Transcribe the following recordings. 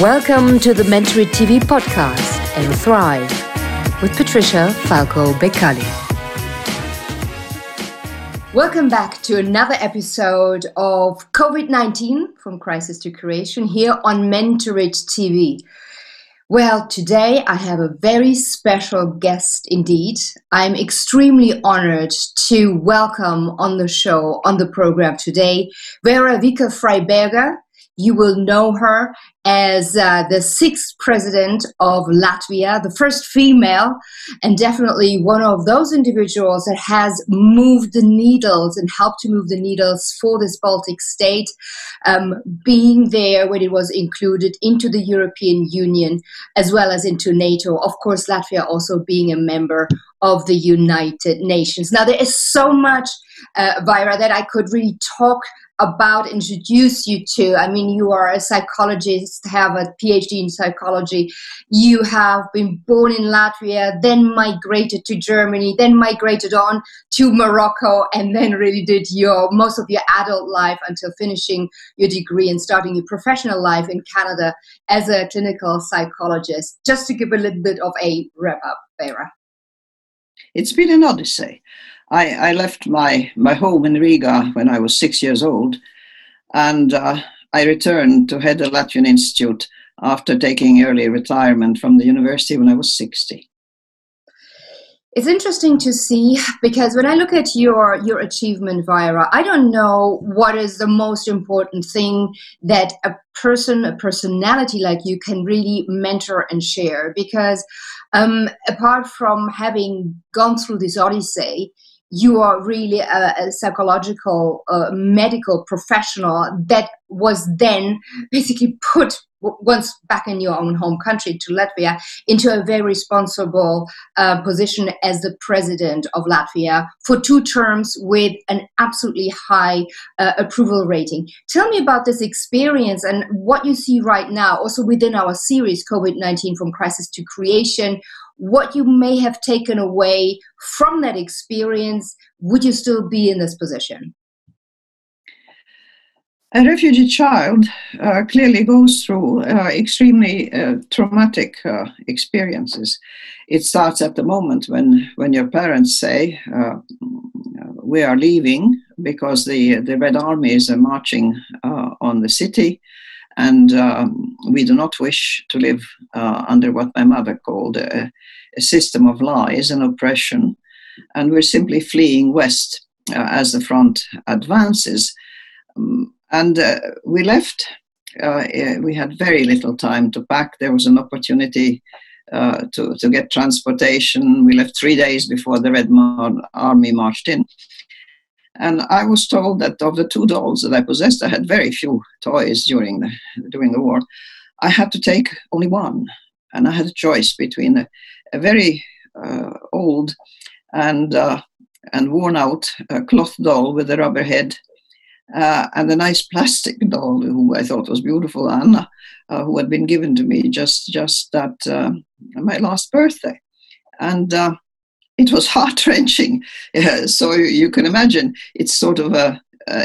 Welcome to the Mentory TV podcast and Thrive with Patricia Falco Beccalli. Welcome back to another episode of COVID 19 from Crisis to Creation here on Mentorit TV. Well, today I have a very special guest indeed. I'm extremely honored to welcome on the show, on the program today, Vaira Vike-Freiberga. You will know her as uh, the sixth president of Latvia, the first female, and definitely one of those individuals that has moved the needles and helped to move the needles for this Baltic state, um, being there when it was included into the European Union as well as into NATO. Of course, Latvia also being a member of the United Nations. Now, there is so much, uh, Vaira, that I could really talk about introduce you to. I mean you are a psychologist have a phd in psychology. You have been born in latvia then migrated to germany then migrated on to morocco and then really did your most of your adult life until finishing your degree and starting your professional life in canada as a clinical psychologist. Just to give a little bit of a wrap up Vaira. It's been an odyssey I, I left my, my home in Riga when I was six years old, and uh, I returned to head the Latvian Institute after taking early retirement from the university when I was 60. It's interesting to see because when I look at your your achievement, Vaira, I don't know what is the most important thing that a person, a personality like you, can really mentor and share. Because um, apart from having gone through this odyssey, you are really a, a psychological uh, medical professional that was then basically put once back in your own home country to Latvia into a very responsible uh, position as the president of Latvia for two terms with an absolutely high uh, approval rating. Tell me about this experience and what you see right now, also within our series COVID 19 from Crisis to Creation what you may have taken away from that experience, would you still be in this position? A refugee child uh, clearly goes through uh, extremely uh, traumatic uh, experiences. It starts at the moment when, when your parents say, uh, We are leaving because the, the Red Armies are marching uh, on the city and um, we do not wish to live uh, under what my mother called a, a, system of lies and oppression. And we're simply fleeing west uh, as the front advances. Um, and uh, we left, uh, eh, we had very little time to pack. There was an opportunity uh, to, to get transportation. We left three days before the Red Army marched in. And I was told that of the two dolls that I possessed, I had very few toys during the during the war. I had to take only one, and I had a choice between a, a very uh, old and uh, and worn out uh, cloth doll with a rubber head, uh, and a nice plastic doll who I thought was beautiful, Anna, uh, who had been given to me just just at uh, my last birthday, and it was heart wrenching. Yeah, so you can imagine it's sort of a uh,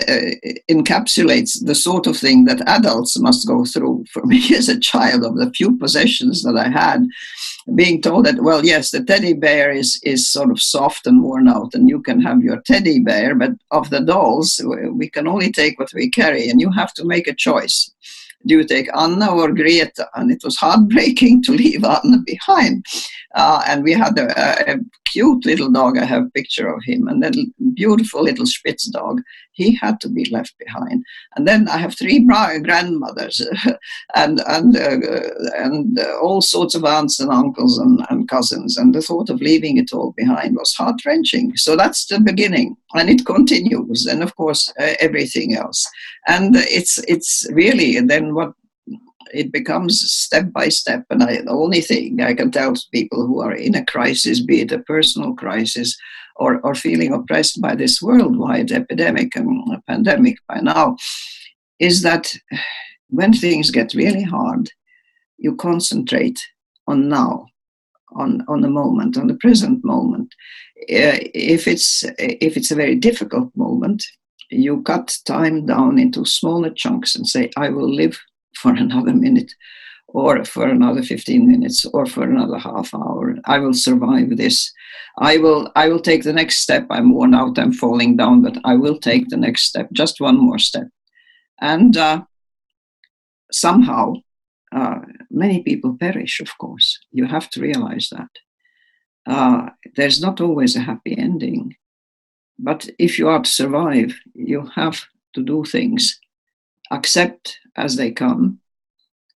encapsulates the sort of thing that adults must go through. For me, as a child, of the few possessions that I had, being told that, well, yes, the teddy bear is is sort of soft and worn out, and you can have your teddy bear, but of the dolls, we can only take what we carry, and you have to make a choice. Do you take Anna or Greta? And it was heartbreaking to leave Anna behind. Uh, and we had a, a, cute little dog. I have a picture of him, and a beautiful little Spitz dog. He had to be left behind. And then I have three grandmothers, and and uh, and uh, all sorts of aunts and uncles and, and cousins. And the thought of leaving it all behind was heart wrenching. So that's the beginning, and it continues. And of course, uh, everything else. And it's it's really then what it becomes step by step. And I, the only thing I can tell people who are in a crisis, be it a personal crisis or, or feeling oppressed by this worldwide epidemic and pandemic by now, is that when things get really hard, you concentrate on now, on, on the moment, on the present moment. Uh, if it's if it's a very difficult moment, you cut time down into smaller chunks and say, I will live for another minute or for another 15 minutes or for another half hour. I will survive this. I will i will take the next step. I'm worn out. I'm falling down but i will take the next step. Just one more step. And uh, somehow uh, many people perish of course. You have to realize that. Uh, there's not always a happy ending. But if you are to survive you have to do things. Accept as they come,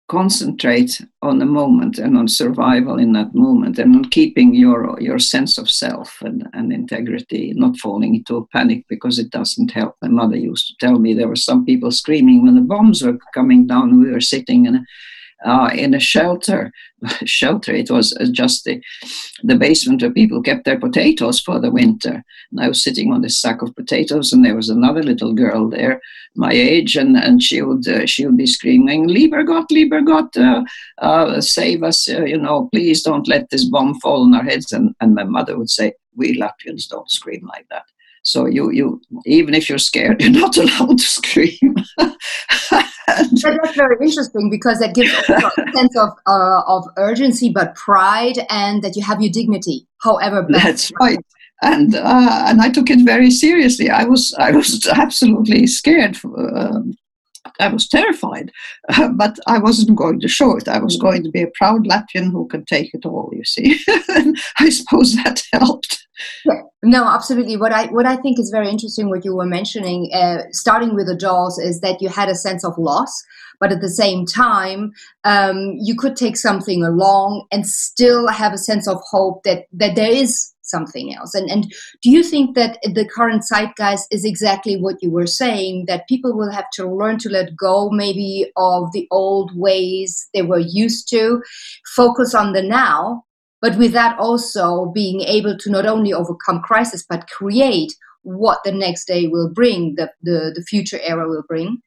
concentrate on the moment and on survival in that moment and on keeping your your sense of self and, and integrity, not falling into a panic because it doesn't help. My mother used to tell me there were some people screaming when the bombs were coming down. We were sitting in a uh, in a shelter. shelter, it was uh, just the, the basement where people kept their potatoes for the winter. And I was sitting on this sack of potatoes, and there was another little girl there, my age, and, and she would uh, she would be screaming, "Lieber Gott, lieber Gott, uh, uh, save us! Uh, you know, please don't let this bomb fall on our heads." And, and my mother would say, "We Latvians don't scream like that." So you, you, even if you're scared, you're not allowed to scream. that's very interesting because that gives a sense of uh, of urgency, but pride, and that you have your dignity, however. Bad. That's right. And uh, and I took it very seriously. I was I was absolutely scared. Uh, I was terrified, uh, but I wasn't going to show it. I was going to be a proud Latvian who could take it all. You see, I suppose that helped. Yeah, no, absolutely. What I what I think is very interesting, what you were mentioning, uh, starting with the dolls, is that you had a sense of loss, but at the same time, um, you could take something along and still have a sense of hope that that there is something else. And and do you think that the current zeitgeist is exactly what you were saying that people will have to learn to let go maybe of the old ways they were used to, focus on the now, but with that also being able to not only overcome crisis but create what the next day will bring, the, the, the future era will bring?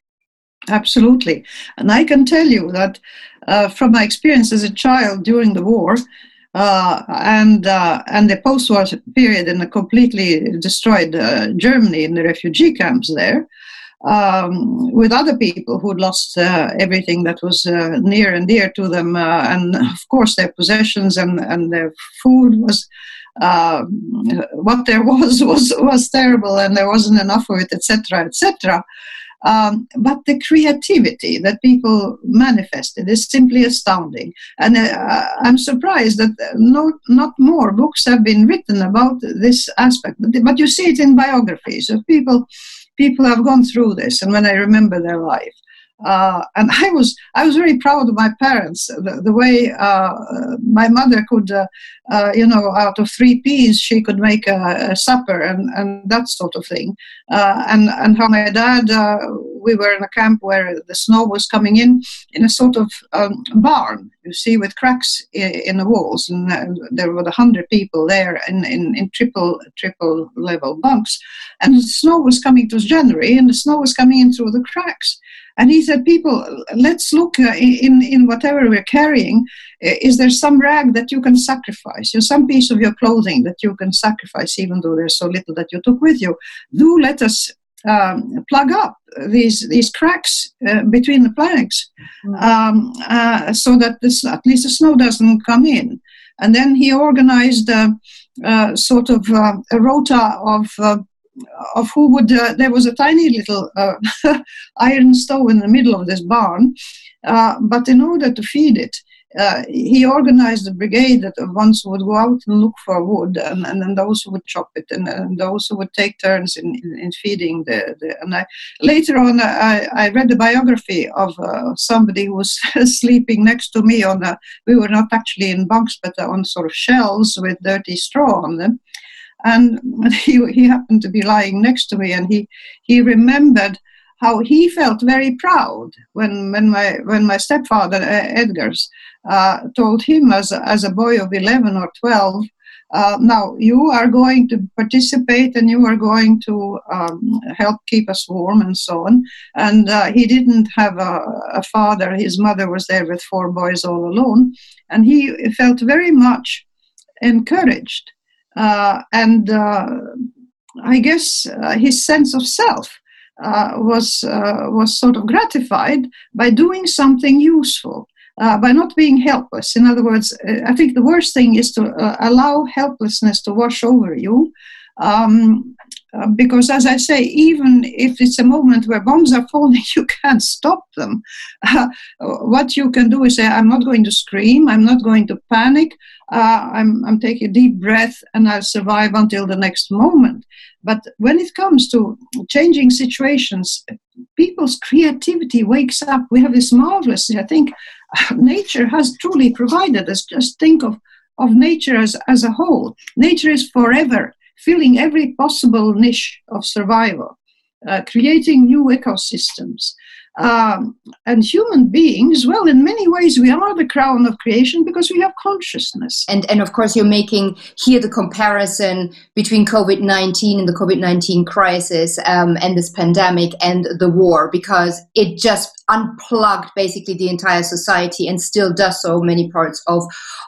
Absolutely. And I can tell you that uh, from my experience as a child during the war, uh, and uh, and the post-war period in a completely destroyed uh, Germany in the refugee camps there, um, with other people who'd lost uh, everything that was uh, near and dear to them, uh, and of course their possessions and, and their food was what there was was was terrible, and there wasn't enough of it, etc., etc. Um, but the creativity that people manifested is simply astounding. And uh, I'm surprised that no, not more books have been written about this aspect. But, but you see it in biographies of people, people have gone through this, and when I remember their life. Uh, and I was I was very proud of my parents. The, the way uh, my mother could, uh, uh you know, out of three peas she could make a, a supper and, and that sort of thing. Uh, and and how my dad, uh, we were in a camp where the snow was coming in in a sort of um, barn, you see, with cracks in, in the walls, and there were a hundred people there in, in, in triple triple level bunks, and the snow was coming. It was January, and the snow was coming in through the cracks and he said, people, let's look uh, in, in whatever we're carrying. Uh, is there some rag that you can sacrifice? You some piece of your clothing that you can sacrifice, even though there's so little that you took with you? Do let us um, plug up these these cracks uh, between the planks mm. um, uh, so that this, at least the snow doesn't come in. And then he organized a, a sort of uh, a rota of uh, of who would uh, there was a tiny little uh, iron stove in the middle of this barn Uh, but in order to feed it, uh, he organized a brigade that ones would go out and look for wood, and, and then those who would chop it, and, and those who would take turns in, in, in feeding the, the. And I, later on, I, I read the biography of uh, somebody who was sleeping next to me on a. We were not actually in bunks, but on sort of shelves with dirty straw on them, and he he happened to be lying next to me, and he he remembered how he felt very proud when when my when my stepfather Edgar's uh, told him as as a boy of 11 or 12 uh, now you are going to participate and you are going to um, help keep us warm and so on. And uh, he didn't have a, a, father. His mother was there with four boys all alone. And he felt very much encouraged and uh, i guess his sense of self uh, was uh, was sort of gratified by doing something useful, uh, by not being helpless. In other words, uh, I think the worst thing is to uh, allow helplessness to wash over you. Um, uh, because as I say, even if it's a moment where bombs are falling, you can't stop them. Uh, what you can do is say, I'm not going to scream, I'm not going to panic, uh, I'm, I'm taking a deep breath and I'll survive until the next moment. But when it comes to changing situations, people's creativity wakes up. We have this marvelous, I think, nature has truly provided us. Just think of, of nature as, as a whole. Nature is forever filling every possible niche of survival, uh, creating new ecosystems. Um, and human beings, well, in many ways, we are the crown of creation because we have consciousness. And, and of course, you're making here the comparison between COVID 19 and the COVID 19 crisis um, and this pandemic and the war because it just unplugged basically the entire society and still does so many parts of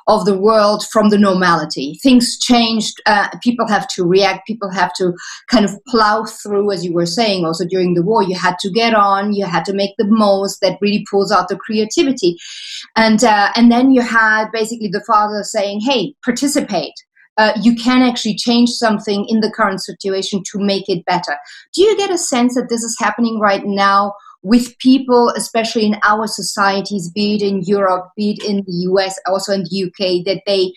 of the world from the normality things changed uh, people have to react people have to kind of plow through as you were saying also during the war you had to get on you had to make the most that really pulls out the creativity and uh, and then you had basically the father saying hey participate uh, you can actually change something in the current situation to make it better. Do you get a sense that this is happening right now with people, especially in our societies, be it in Europe, be it in the US, also in the UK, that they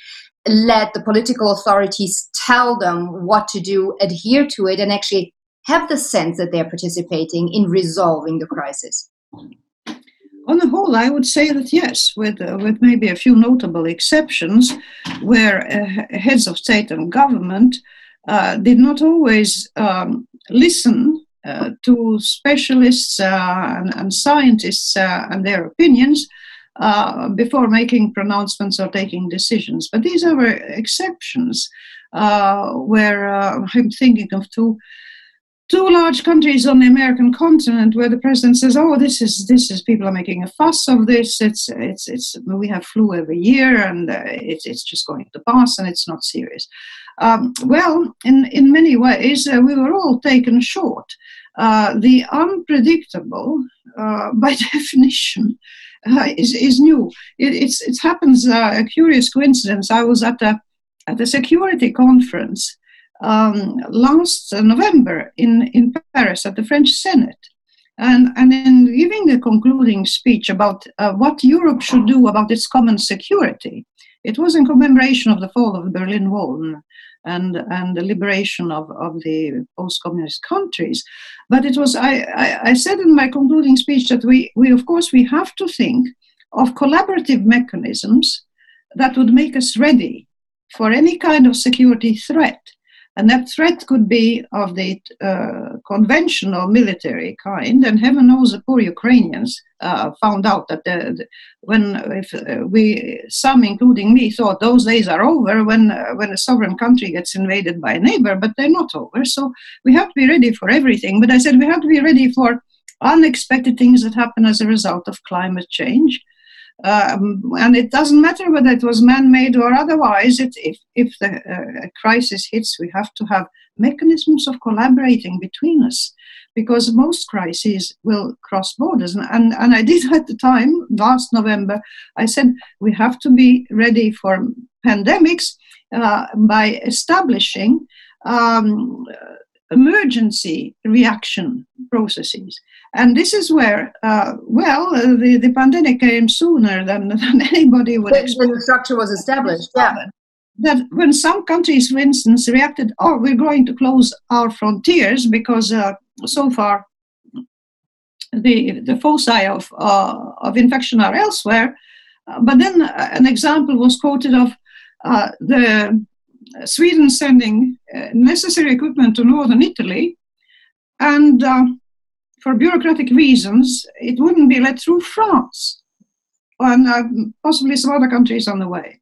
let the political authorities tell them what to do, adhere to it, and actually have the sense that they're participating in resolving the crisis? On the whole, I would say that yes, with, uh, with maybe a few notable exceptions, where uh, heads of state and government uh, did not always um, listen uh, to specialists uh, and, and, scientists uh, and their opinions before making pronouncements or taking decisions. But these are exceptions where I'm thinking of two two large countries on the American continent where the president says, "Oh, this is this is people are making a fuss of this. It's it's it's we have flu every year, and uh, it's it's just going to pass, and it's not serious." Um, well, in in many ways, uh, we were all taken short. Uh, the unpredictable, uh, by definition, uh, is is new. It, it's it happens. Uh, a curious coincidence. I was at a at a security conference um, last November in, in Paris at the French Senate. And, and in giving the concluding speech about uh, what Europe should do about its common security, it was in commemoration of the fall of the Berlin Wall and, and the liberation of, of the post communist countries. But it was, I, I, I said in my concluding speech that we, we, of course, we have to think of collaborative mechanisms that would make us ready for any kind of security threat and that threat could be of the uh, conventional military kind. And heaven knows the poor Ukrainians uh, found out that the, the, when if uh, we, some including me, thought those days are over when uh, when a sovereign country gets invaded by a neighbor, but they're not over. So we have to be ready for everything. But I said we have to be ready for unexpected things that happen as a result of climate change. Um, and it doesn't matter whether it was man-made or otherwise. It, if if the uh, crisis hits, we have to have mechanisms of collaborating between us, because most crises will cross borders. And, and, and I did at the time last November. I said we have to be ready for pandemics uh, by establishing. Um, emergency reaction processes. And this is where, uh, well, uh, the, the pandemic came sooner than, than anybody would expect. When the structure was established, yeah. That when some countries, for instance, reacted, oh, we're going to close our frontiers because uh, so far the, the foci of, uh, of infection are elsewhere. Uh, but then uh, an example was quoted of the Sweden sending necessary equipment to northern Italy and uh, for bureaucratic reasons, it wouldn't be let through France and uh, possibly some other countries on the way.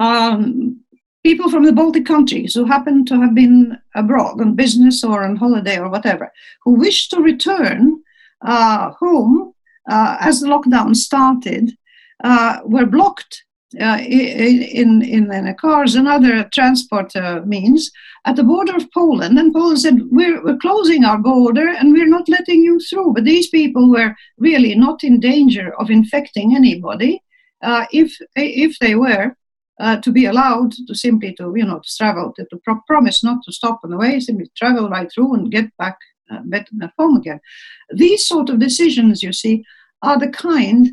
Um, people from the Baltic countries who happen to have been abroad on business or on holiday or whatever, who wish to return uh, home uh, as the lockdown started, uh, were blocked uh, in, in, in cars and other transport uh, means at the border of Poland. And Poland said, we're, we're closing our border and we're not letting you through. But these people were really not in danger of infecting anybody uh, if, if they were. Uh, to be allowed to simply to you know to travel to, to pro- promise not to stop on the way simply travel right through and get back uh, back home again these sort of decisions you see are the kind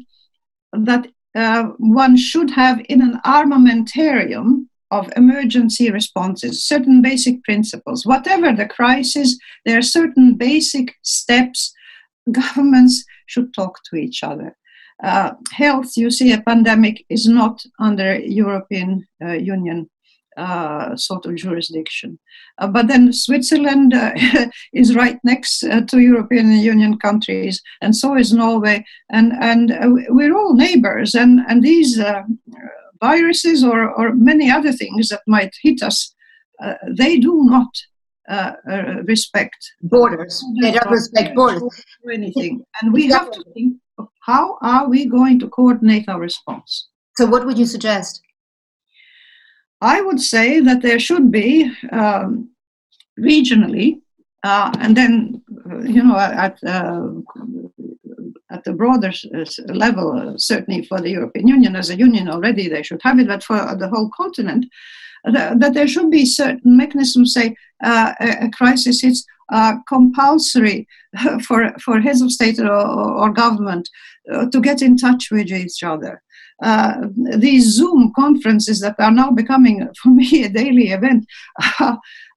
that uh, one should have in an armamentarium of emergency responses, certain basic principles. Whatever the crisis, there are certain basic steps. Governments should talk to each other. Uh, health, you see, a pandemic is not under European uh, Union uh, sort of jurisdiction. Uh, but then Switzerland uh, is right next uh, to European Union countries, and so is Norway, and and uh, we're all neighbors. And and these uh, viruses or or many other things that might hit us, they do not. respect borders. They don't respect borders. Or anything, and we have to think: how are we going to coordinate our response? So, what would you suggest? I would say that there should be um, regionally, uh, and then uh, you know at uh, at the broader level, uh, certainly for the European Union as a union already, they should have it, but for the whole continent, that there should be certain mechanisms. Say uh, a, crisis is compulsory for for heads of state or, or government to get in touch with each other uh, these Zoom conferences that are now becoming, for me, a daily event.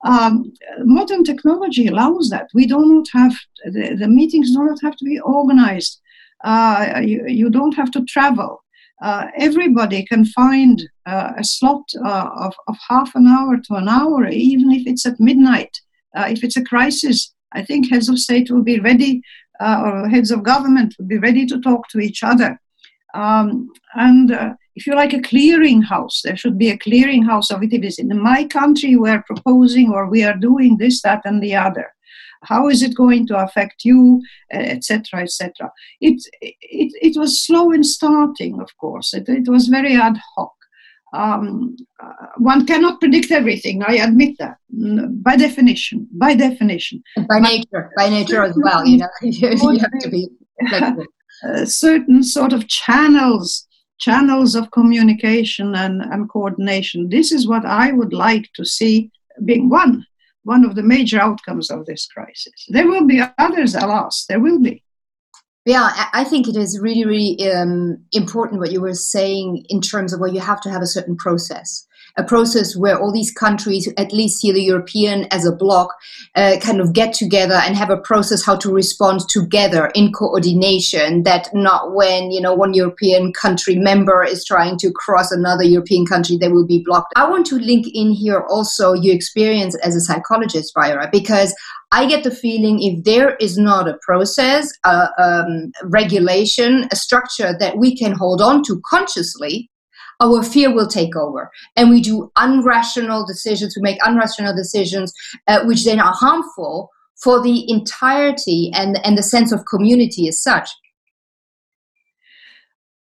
um, modern technology allows that. We do not have, the, the meetings do not have to be organized. Uh, you, you don't have to travel. Uh, everybody can find uh, a slot uh, of, of half an hour to an hour, even if it's at midnight. Uh, if it's a crisis, I think heads of state will be ready, or heads of government will be ready to talk to each other. Um, and uh, if you like a clearinghouse, there should be a clearinghouse of activities. In my country, we're proposing or we are doing this, that, and the other. How is it going to affect you, etc., etc. Et it, it, it was slow in starting, of course. It, it was very ad hoc. Um, uh, one cannot predict everything. I admit that, by definition. By definition. by nature, by nature as well. You know, you have to be flexible. Uh, certain sort of channels channels of communication and, and coordination. This is what i would like to see being one one of the major outcomes of this crisis. There will be others alas there will be. Yeah, I think it is really, really um, important what you were saying in terms of where you have to have a certain process a process where all these countries, at least here the European as a bloc, uh, kind of get together and have a process how to respond together in coordination. That not when you know one European country member is trying to cross another European country, they will be blocked. I want to link in here also your experience as a psychologist, Vaira, because I get the feeling if there is not a process, a um, regulation, a structure that we can hold on to consciously, our fear will take over. And we do unrational decisions we make unrational decisions uh, which then are harmful for the entirety and, and the sense of community as such.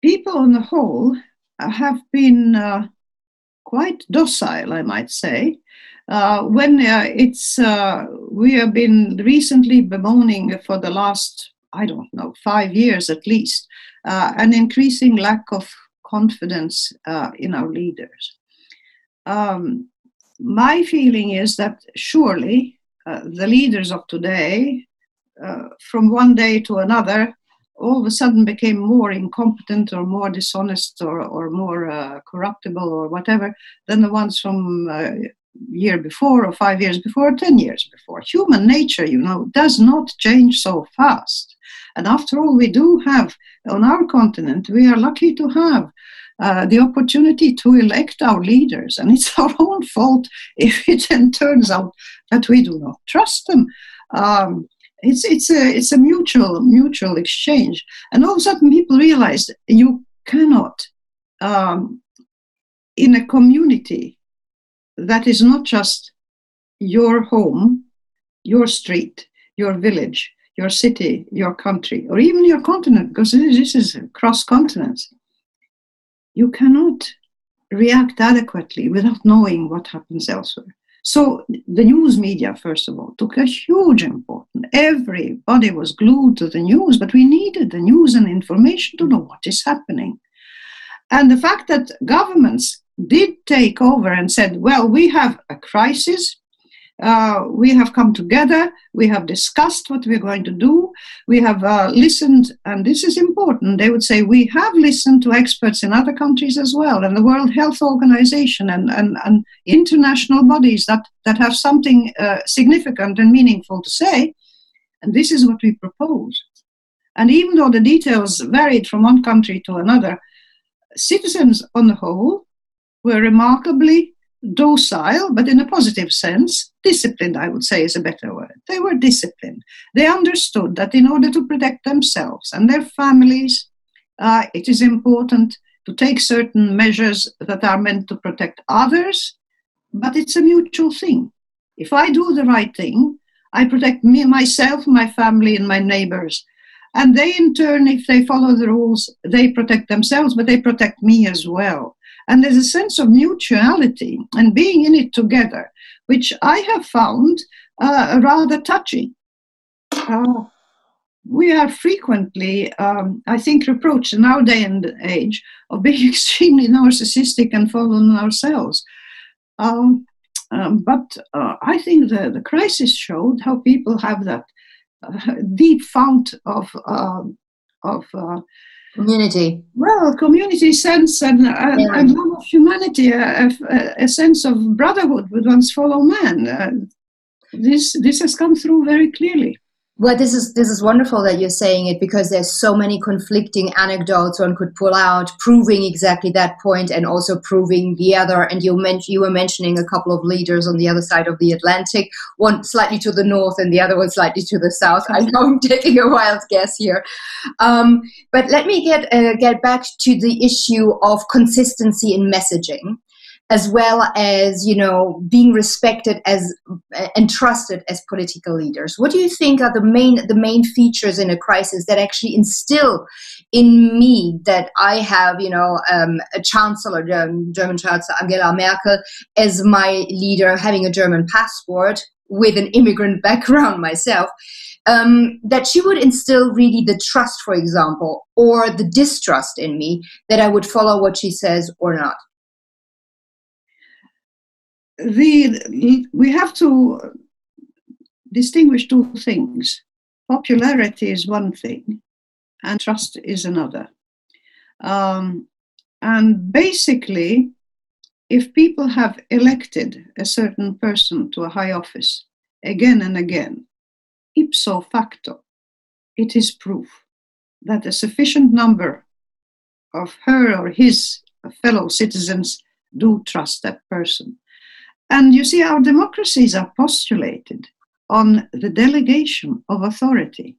People on the whole uh, have been uh, quite docile i might say. Uh, when uh, it's uh, we have been recently bemoaning for the last i don't know five years at least an increasing lack of confidence uh, in our leaders. Um, my feeling is that surely uh, the leaders of today uh, from one day to another, all of a sudden became more incompetent or more dishonest or, or more uh, corruptible or whatever than the ones from uh, year before or five years before or ten years before. Human nature, you know, does not change so fast. And after all, we do have on our continent, we are lucky to have uh, the opportunity to elect our leaders. And it's our own fault if it then turns out that we do not trust them. Um, it's, it's, a, it's a mutual, mutual exchange. And all of a sudden, people realize you cannot, um, in a community that is not just your home, your street, your village, your city, your country, or even your continent, because this is cross continents, you cannot react adequately without knowing what happens elsewhere. So the news media, first of all, took a huge importance. Everybody was glued to the news, but we needed the news and information to know what is happening. And the fact that governments did take over and said, well, we have a crisis, uh, we have come together, we have discussed what we're going to do, we have uh, listened, and this is important. They would say, We have listened to experts in other countries as well, and the World Health Organization and, and, and international bodies that, that have something uh, significant and meaningful to say, and this is what we propose. And even though the details varied from one country to another, citizens on the whole were remarkably docile, but in a positive sense, disciplined, I would say is a better word. They were disciplined. They understood that in order to protect themselves and their families, uh, it is important to take certain measures that are meant to protect others, but it's a mutual thing. If I do the right thing, I protect me, myself, my family, and my neighbors. And they, in turn, if they follow the rules, they protect themselves, but they protect me as well. And there's a sense of mutuality and being in it together, which I have found uh, rather touching. Uh, we are frequently, um, I think, reproached in our day and age of being extremely narcissistic and following ourselves. Um, um, but uh, I think the, the crisis showed how people have that uh, deep fount of, um, of uh, Community. Well, community sense and, uh, yeah. and love of humanity, a, a, a, sense of brotherhood with one's fellow man. Uh, this this has come through very clearly. Well, this is this is wonderful that you're saying it because there's so many conflicting anecdotes one could pull out, proving exactly that point and also proving the other. And you mentioned you were mentioning a couple of leaders on the other side of the Atlantic, one slightly to the north and the other one slightly to the south. I know I'm taking a wild guess here, um, but let me get uh, get back to the issue of consistency in messaging as well as you know being respected as and trusted as political leaders. What do you think are the main the main features in a crisis that actually instill in me that i have you know um, a chancellor german chancellor angela merkel as my leader having a german passport with an immigrant background myself um, that she would instill really the trust, for example, or the distrust in me that I would follow what she says or not we have to distinguish two things. Popularity is one thing, and trust is another. Um, and basically, if people have elected a certain person to a high office again and again, ipso facto, it is proof that a sufficient number of her or his fellow citizens do trust that person. And you see, our democracies are postulated on the delegation of authority.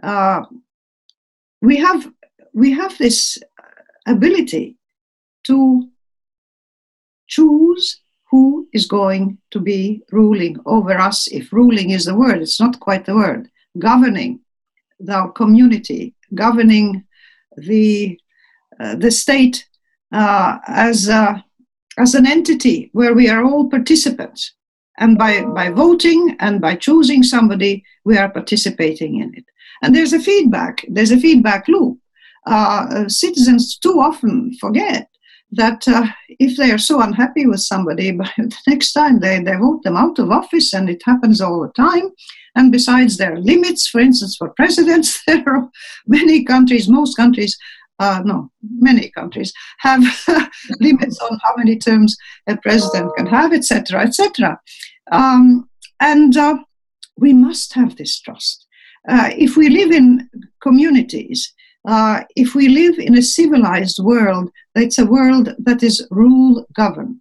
Uh, we have we have this ability to choose who is going to be ruling over us if ruling is the word it's not quite the word governing the community governing the uh, the state uh, as a as an entity where we are all participants. And by, by voting and by choosing somebody, we are participating in it. And there's a feedback, there's a feedback loop. Uh, citizens too often forget that uh, if they are so unhappy with somebody, by the next time they, they vote them out of office, and it happens all the time. And besides, there are limits. For instance, for presidents, there are many countries, most countries, uh, no, many countries have limits on how many terms a president can have, etc., etc. Um, and uh, we must have this trust. Uh, if we live in communities uh, if we live in a civilized world, it's a world that is rule governed.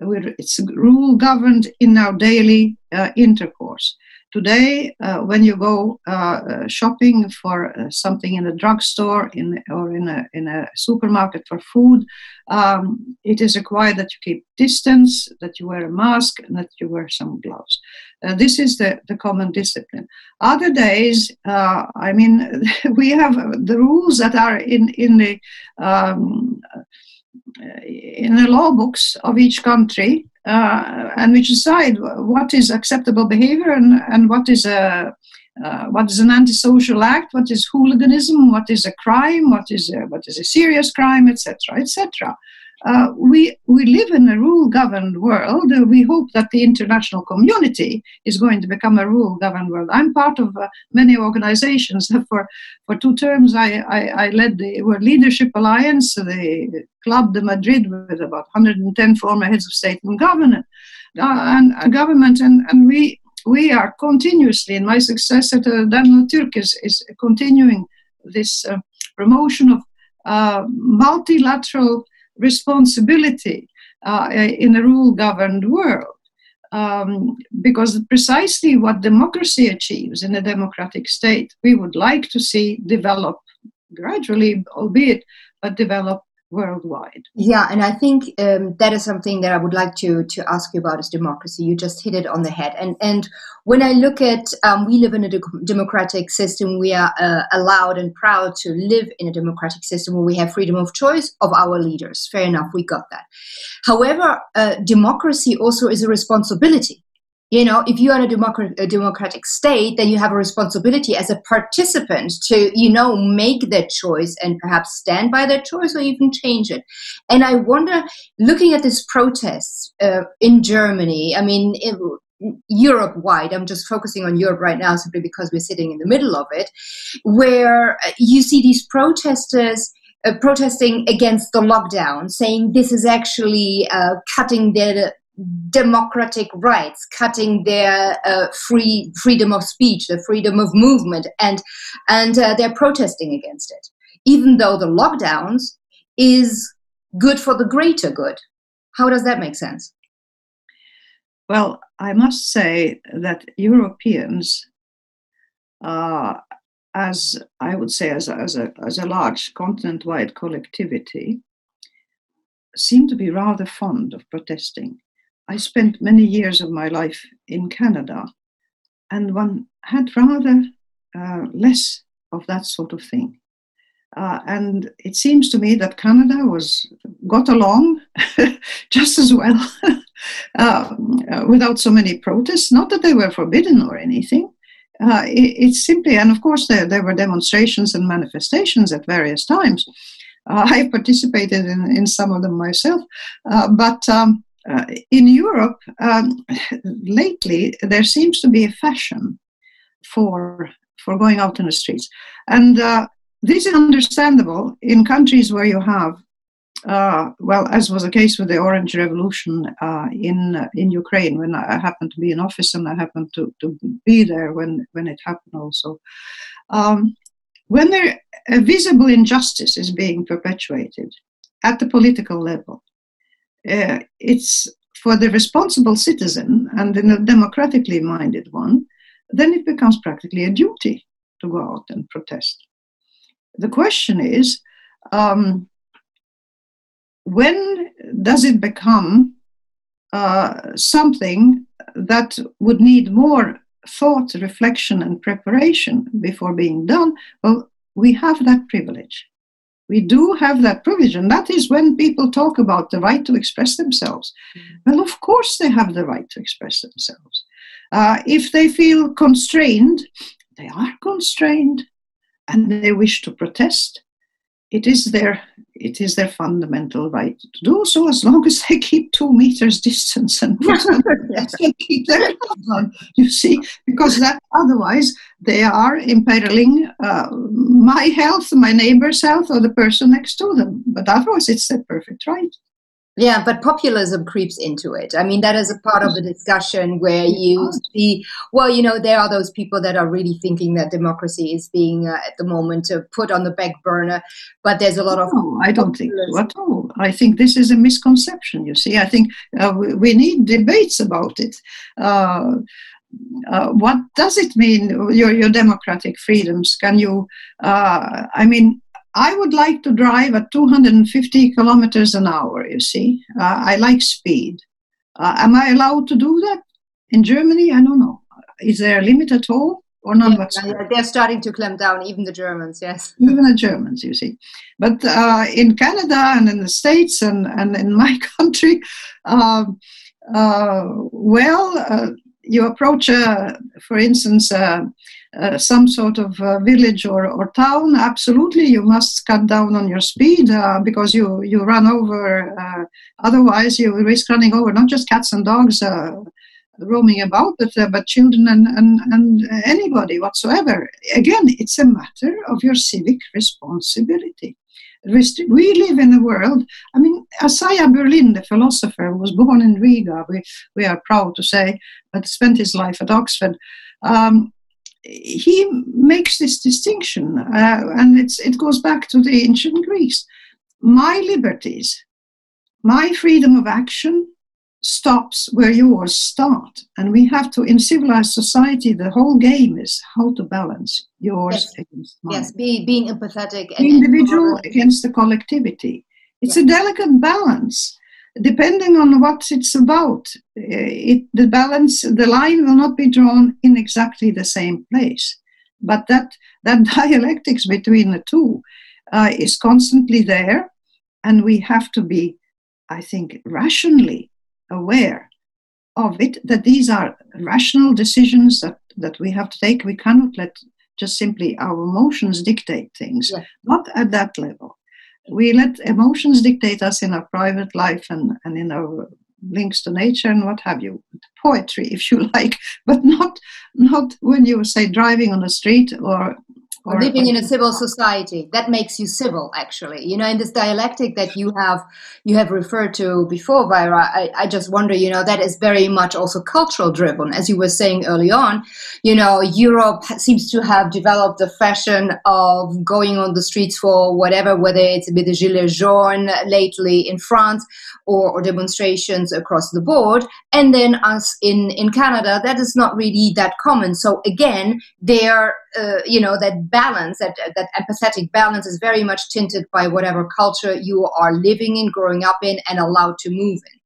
It's rule governed in our daily uh, intercourse. Today, uh, when you go uh, uh, shopping for something in a drugstore in, or in a, in a supermarket for food, um, it is required that you keep distance, that you wear a mask, and that you wear some gloves. This is the, the common discipline. Other days, I mean, we have the rules that are in, in the um, in the law books of each country uh, and we decide what is acceptable behavior and, and what is a uh, what is an antisocial act, what is hooliganism, what is a crime, what is a, what is a serious crime, etc., etc. Uh, we, we live in a rule governed world. Uh, we hope that the international community is going to become a rule governed world. I'm part of uh, many organizations. For, for two terms, I, I, I, led the World Leadership Alliance, the Club de Madrid, with about 110 former heads of state and government. Uh, and uh, government, and, and we, we are continuously, and my successor, Danilo Türk, is, is continuing this promotion of multilateral responsibility uh, in a rule governed world. Um, because precisely what democracy achieves in a democratic state, we would like to see develop gradually, albeit, but develop worldwide. Yeah, and I think um, that is something that I would like to to ask you about is democracy. You just hit it on the head. And and when I look at, um, we live in a de- democratic system. We are uh, allowed and proud to live in a democratic system where we have freedom of choice of our leaders. Fair enough, we got that. However, uh, democracy also is a responsibility you know if you are in a, democratic, a democratic state then you have a responsibility as a participant to you know make that choice and perhaps stand by that choice or even change it. And i wonder looking at these protests uh, in germany i mean it, Europe wide, I'm just focusing on Europe right now simply because we're sitting in the middle of it, where uh, you see these protesters uh, protesting against the lockdown, saying this is actually uh, cutting their democratic rights, cutting their uh, free freedom of speech, the freedom of movement, and and uh, they're protesting against it, even though the lockdowns is good for the greater good. How does that make sense? Well, I must say that Europeans, uh, as I would say, as as a, as a large continent wide collectivity, seem to be rather fond of protesting. I spent many years of my life in Canada, and one had rather uh, less of that sort of thing. Uh, and it seems to me that Canada was got along just as well uh, without so many protests. Not that they were forbidden or anything. Uh, it, it's simply, and of course, there, there were demonstrations and manifestations at various times. Uh, I participated in, in some of them myself, uh, but um, uh, in Europe, um, lately, there seems to be a fashion for, for going out in the streets. And uh, this is understandable in countries where you have, uh, well, as was the case with the Orange Revolution uh, in, in Ukraine, when I happened to be in office and I happened to, to be there when, when it happened also. Um, when there, a visible injustice is being perpetuated at the political level, uh, it's for the responsible citizen and the democratically minded one, then it becomes practically a duty to go out and protest. The question is um, when does it become uh, something that would need more thought, reflection, and preparation before being done? Well, we have that privilege we do have that provision. That is when people talk about the right to express themselves. Mm-hmm. Well, of course, they have the right to express themselves. Uh, if they feel constrained, they are constrained and they wish to protest. it is their it is their fundamental right to do so as long as they keep two meters distance and keep their gloves on. You see, because that otherwise they are imperiling uh, my health, my neighbor's health, or the person next to them. But otherwise, it's their perfect right. Yeah, but populism creeps into it. I mean, that is a part of the discussion where you see, well, you know, there are those people that are really thinking that democracy is being uh, at the moment uh, put on the back burner, but there's a lot of. No, I don't think so at all. I think this is a misconception, you see. I think uh, we, we, need debates about it. Uh, uh, what does it mean, your, your democratic freedoms? Can you, uh, I mean, I would like to drive at 250 kilometers an hour, you see. Uh, I like speed. Uh, am I allowed to do that in Germany? I don't know. Is there a limit at all or not? yeah, whatsoever? They're starting to clamp down, even the Germans, yes. Even the Germans, you see. But uh, in Canada and in the States and, and in my country, um, uh, well, uh, you approach, for instance, uh, some sort of uh, village or, or town, absolutely you must cut down on your speed uh, because you, you run over, uh, otherwise you risk running over not just cats and dogs uh, roaming about, but, but children and, and, and anybody whatsoever. Again, it's a matter of your civic responsibility. We live in a world, I mean, Isaiah Berlin, the philosopher, was born in Riga, we, we are proud to say, but spent his life at Oxford. Um, he makes this distinction, uh, and it goes back to the ancient Greeks. My liberties, my freedom of action stops where yours start. And we have to, in civilized society, the whole game is how to balance yours yes. against mine. Yes, be, being empathetic. The individual against the collectivity. It's a delicate balance depending on what it's about, eh, it, the balance, the line will not be drawn in exactly the same place. But that, that dialectics between the two uh, is constantly there, and we have to be, I think, rationally aware of it, that these are rational decisions that, that we have to take. We cannot let just simply our emotions dictate things, yeah. not at that level we let emotions dictate us in our private life and, and in our links to nature and what have you. Poetry if you like but not not when you say driving on the street or or living in a civil society. That makes you civil actually. You know in this dialectic that you have you have referred to before Vaira I, I just wonder you know that is very much also cultural driven. As you were saying early on you know Europe seems to have developed the fashion of going on the streets for whatever whether it's with the gilets jaunes lately in France or, or demonstrations across the board. And then us in in Canada that is not really that common. So again there uh, you know that balance that that empathetic balance is very much tinted by whatever culture you are living in growing up in and allowed to move in.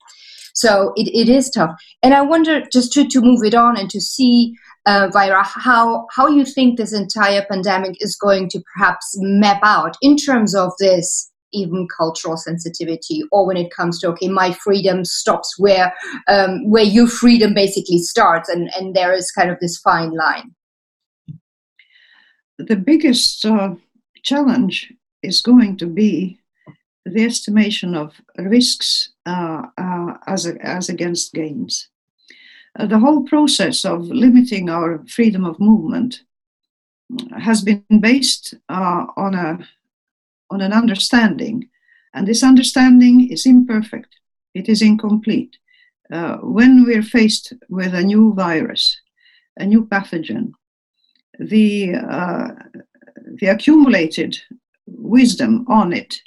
So it, it is tough. And i wonder just to, to move it on and to see uh, Vaira, how how you think this entire pandemic is going to perhaps map out in terms of this even cultural sensitivity or when it comes to okay my freedom stops where um, where your freedom basically starts and and there is kind of this fine line the biggest uh, challenge is going to be the estimation of risks uh, uh, as, a, as against gains. Uh, the whole process of limiting our freedom of movement has been based uh, on, a, on an understanding, and this understanding is imperfect, it is incomplete. Uh, when we're faced with a new virus, a new pathogen, the, uh, the accumulated wisdom on it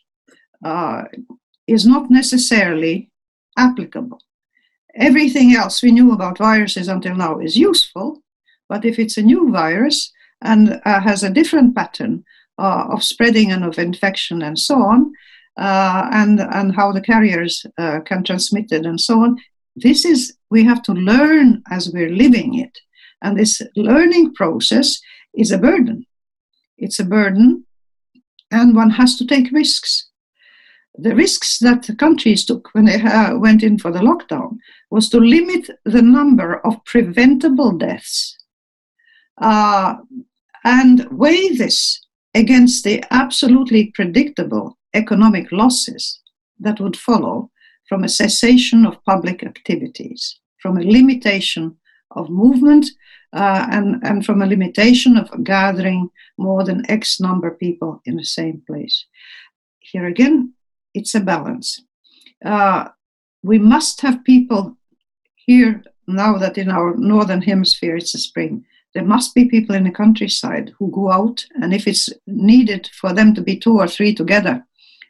uh, is not necessarily applicable. Everything else we knew about viruses until now is useful, but if it's a new virus and uh, has a different pattern uh, of spreading and of infection and so on, uh, and, and how the carriers uh, can transmit it and so on, this is, we have to learn as we're living it. And this learning process is a burden. It's a burden, and one has to take risks. The risks that the countries took when they uh, went in for the lockdown was to limit the number of preventable deaths uh, and weigh this against the absolutely predictable economic losses that would follow from a cessation of public activities, from a limitation of movement, uh, and, and from a limitation of gathering more than X number of people in the same place. Here again, it's a balance. Uh, we must have people here now that in our northern hemisphere it's spring. There must be people in the countryside who go out, and if it's needed for them to be two or three together,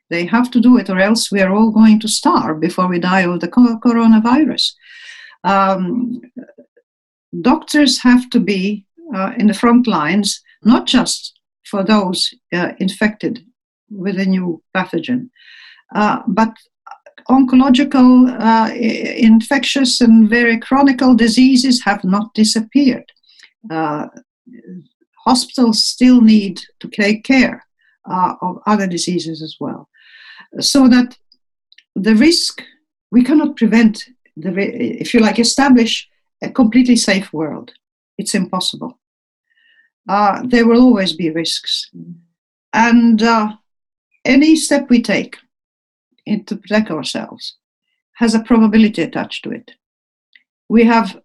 they have to do it, or else we are all going to starve before we die of the coronavirus. Um, doctors have to be uh, in the front lines, not just for those uh, infected with a new pathogen, uh, but oncological, uh, infectious, and very chronic diseases have not disappeared. Uh, hospitals still need to take care uh, of other diseases as well. So that the risk, we cannot prevent, the, if you like, establish a completely safe world. It's impossible. Uh, there will always be risks. And uh, any step we take to protect ourselves has a probability attached to it. We have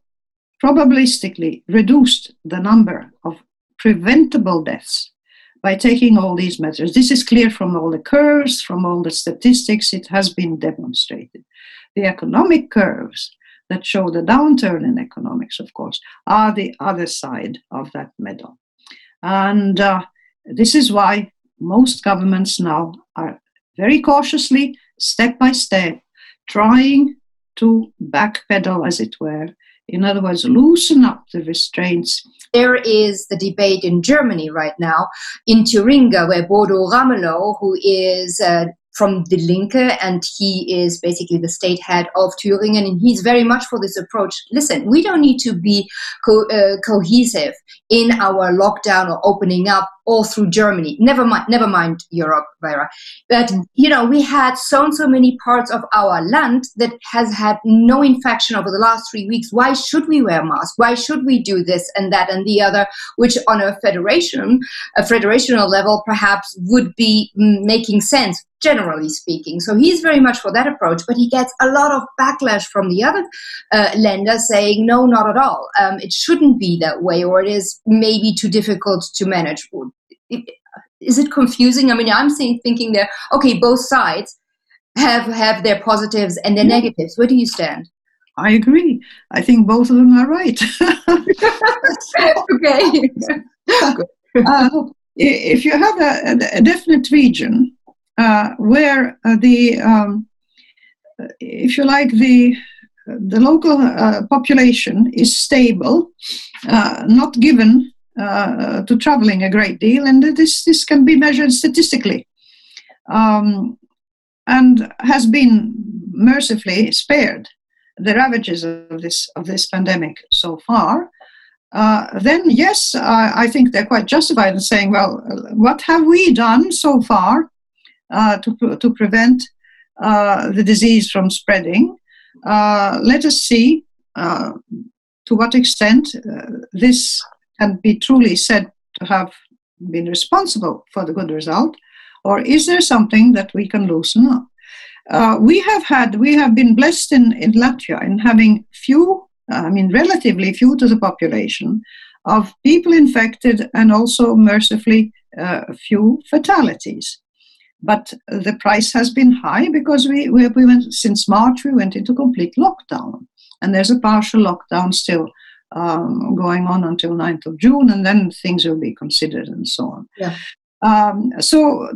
probabilistically reduced the number of preventable deaths by taking all these measures. This is clear from all the curves, from all the statistics, it has been demonstrated. The economic curves that show the downturn in economics, of course, are the other side of that medal. And uh, this is why most governments now are very cautiously, step by step, trying to backpedal, as it were. In other words, loosen up the restraints. There is the debate in Germany right now, in Thuringia, where Bodo Ramelow, who is uh, from the Linke, and he is basically the state head of Thüringen, and he's very much for this approach. Listen, we don't need to be co- uh, cohesive in our lockdown or opening up all through Germany. Never mind, never mind Europe, Vaira. But you know, we had so and so many parts of our land that has had no infection over the last three weeks. Why should we wear masks? Why should we do this and that and the other? Which, on a federation, a federational level, perhaps would be mm, making sense generally speaking. So he's very much for that approach, but he gets a lot of backlash from the other uh, Länder saying, no, not at all. Um, it shouldn't be that way, or it is maybe too difficult to manage. Is it confusing? I mean, I'm saying, thinking there, okay, both sides have have their positives and their negatives. Where do you stand? I agree. I think both of them are right. okay. uh, if you have a, a definite region where uh, the, um, if you like, the the local uh, population is stable, uh, not given uh, to traveling a great deal, and this, this can be measured statistically. Um, and has been mercifully spared the ravages of this of this pandemic so far, uh, then yes, I, I, think they're quite justified in saying, well, what have we done so far uh, to to prevent uh, the disease from spreading? Uh, let us see uh, to what extent this can be truly said to have been responsible for the good result, or is there something that we can loosen up? Uh, we have had, we have been blessed in, in Latvia in having few, I mean, relatively few to the population of people infected and also mercifully uh, few fatalities. But the price has been high because we, we, we went, since March we went into complete lockdown. And there's a partial lockdown still um, going on until 9th of June, and then things will be considered and so on. Yeah. Um, so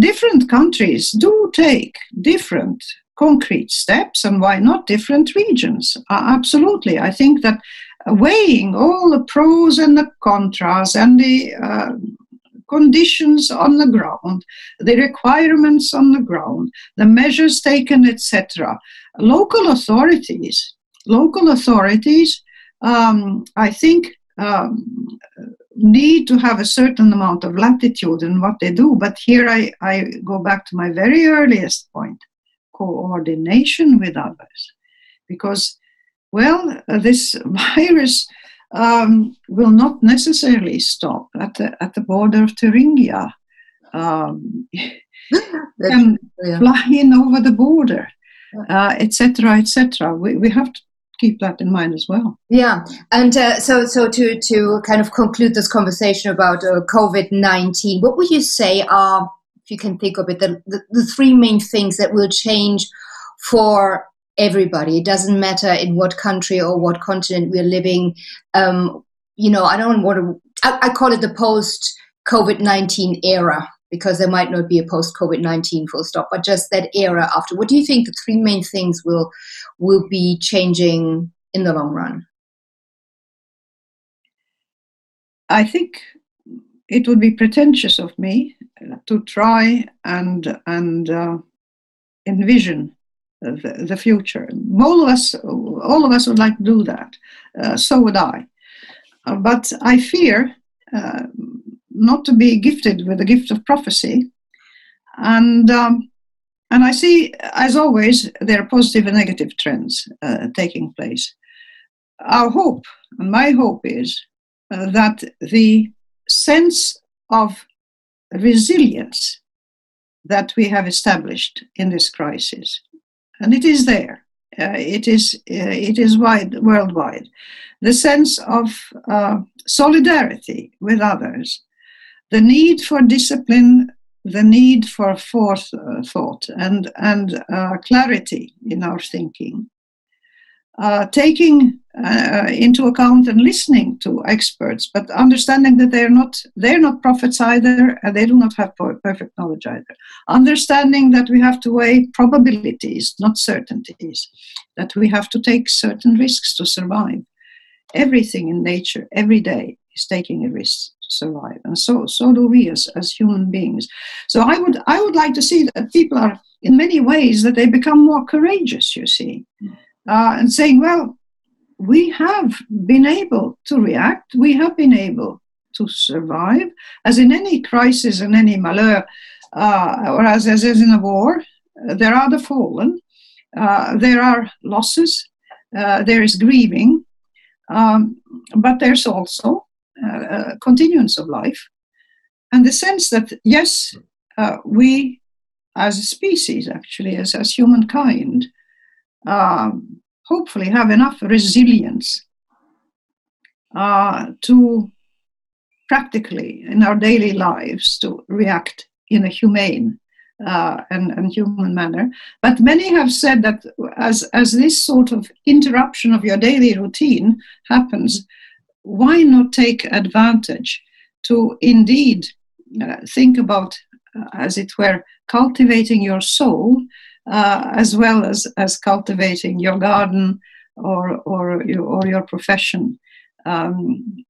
different countries do take different concrete steps, and why not different regions? Uh, absolutely. I think that weighing all the pros and the contras and the uh, conditions on the ground, the requirements on the ground, the measures taken, etc. Local authorities, local authorities um, I think um, need to have a certain amount of latitude in what they do. But here I, I go back to my very earliest point coordination with others. Because, well, uh, this virus um, will not necessarily stop at the, at the border of Thuringia. um, can yeah. fly in over the border, etc., uh, etc. Et we, we have to keep that in mind as well. Yeah, and uh, so so to to kind of conclude this conversation about uh, COVID nineteen, what would you say are, if you can think of it, the, the, the three main things that will change for everybody? It doesn't matter in what country or what continent we're living. Um, you know, I don't want to. I, I call it the post COVID nineteen era because there might not be a post COVID nineteen full stop, but just that era after. What do you think the three main things will will be changing in the long run? I think it would be pretentious of me to try and and uh, envision the, the, future. All of us, all of us would like to do that. Uh, so would I. Uh, but I fear uh, not to be gifted with the gift of prophecy, and um, and I see, as always, there are positive and negative trends uh, taking place. Our hope, and my hope is uh, that the sense of resilience that we have established in this crisis, and it is there, uh, it is uh, it is wide worldwide, the sense of uh, solidarity with others, the need for discipline the need for forethought and, and uh, clarity in our thinking, uh, taking uh, into account and listening to experts, but understanding that they're not they're not prophets either, and they do not have perfect knowledge either. Understanding that we have to weigh probabilities, not certainties, that we have to take certain risks to survive. Everything in nature, every day, is taking a risk to survive and so so do we as, as human beings so i would i would like to see that people are in many ways that they become more courageous you see uh, and saying well we have been able to react. We have been able to survive. As in any crisis and any malheur uh, or as, as in a war uh, there are the fallen. Uh, there are losses. Uh, there is grieving. Um, but there's also uh, continuance of life. And the sense that, yes, uh, we as a species, actually, as, as humankind, um, hopefully have enough resilience uh, to practically in our daily lives to react in a humane uh, and, and, human manner. But many have said that as, as this sort of interruption of your daily routine happens, why not take advantage to indeed uh, think about, uh, as it were, cultivating your soul uh, as well as, as cultivating your garden or, or, your, or your profession? Um,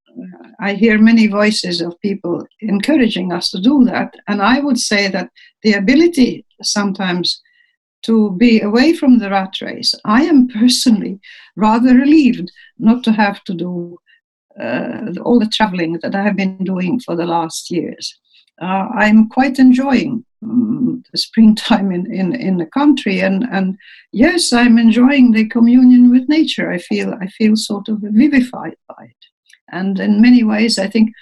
I hear many voices of people encouraging us to do that, and I would say that the ability sometimes to be away from the rat race, I am personally rather relieved not to have to do uh, all the traveling that I have been doing for the last years. Uh, I'm quite enjoying springtime in, in, in the country, and, and yes, I'm enjoying the communion with nature. I feel I feel sort of vivified by it, and in many ways, I think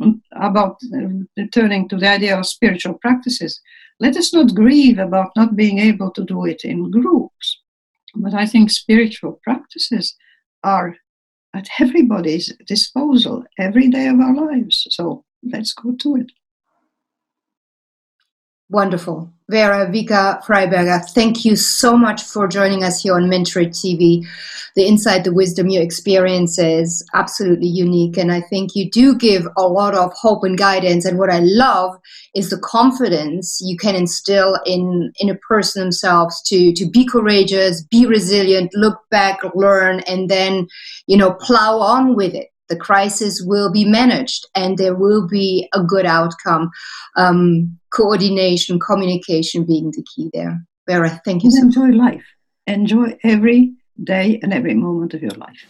um, about uh, returning to the idea of spiritual practices. Let us not grieve about not being able to do it in groups, but I think spiritual practices are at everybody's disposal every day of our lives. So let's go to it. Wonderful. Vaira Vike-Freiberga, thank you so much for joining us here on Mentored TV. The insight, the wisdom, your experience is absolutely unique. And I think you do give a lot of hope and guidance. And what I love is the confidence you can instill in, in a person themselves to, to be courageous, be resilient, look back, learn, and then, you know, plow on with it the crisis will be managed and there will be a good outcome. Um, coordination, communication being the key there. Vaira, thank you so Enjoy life. Enjoy every day and every moment of your life.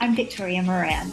I'm Victoria Moran.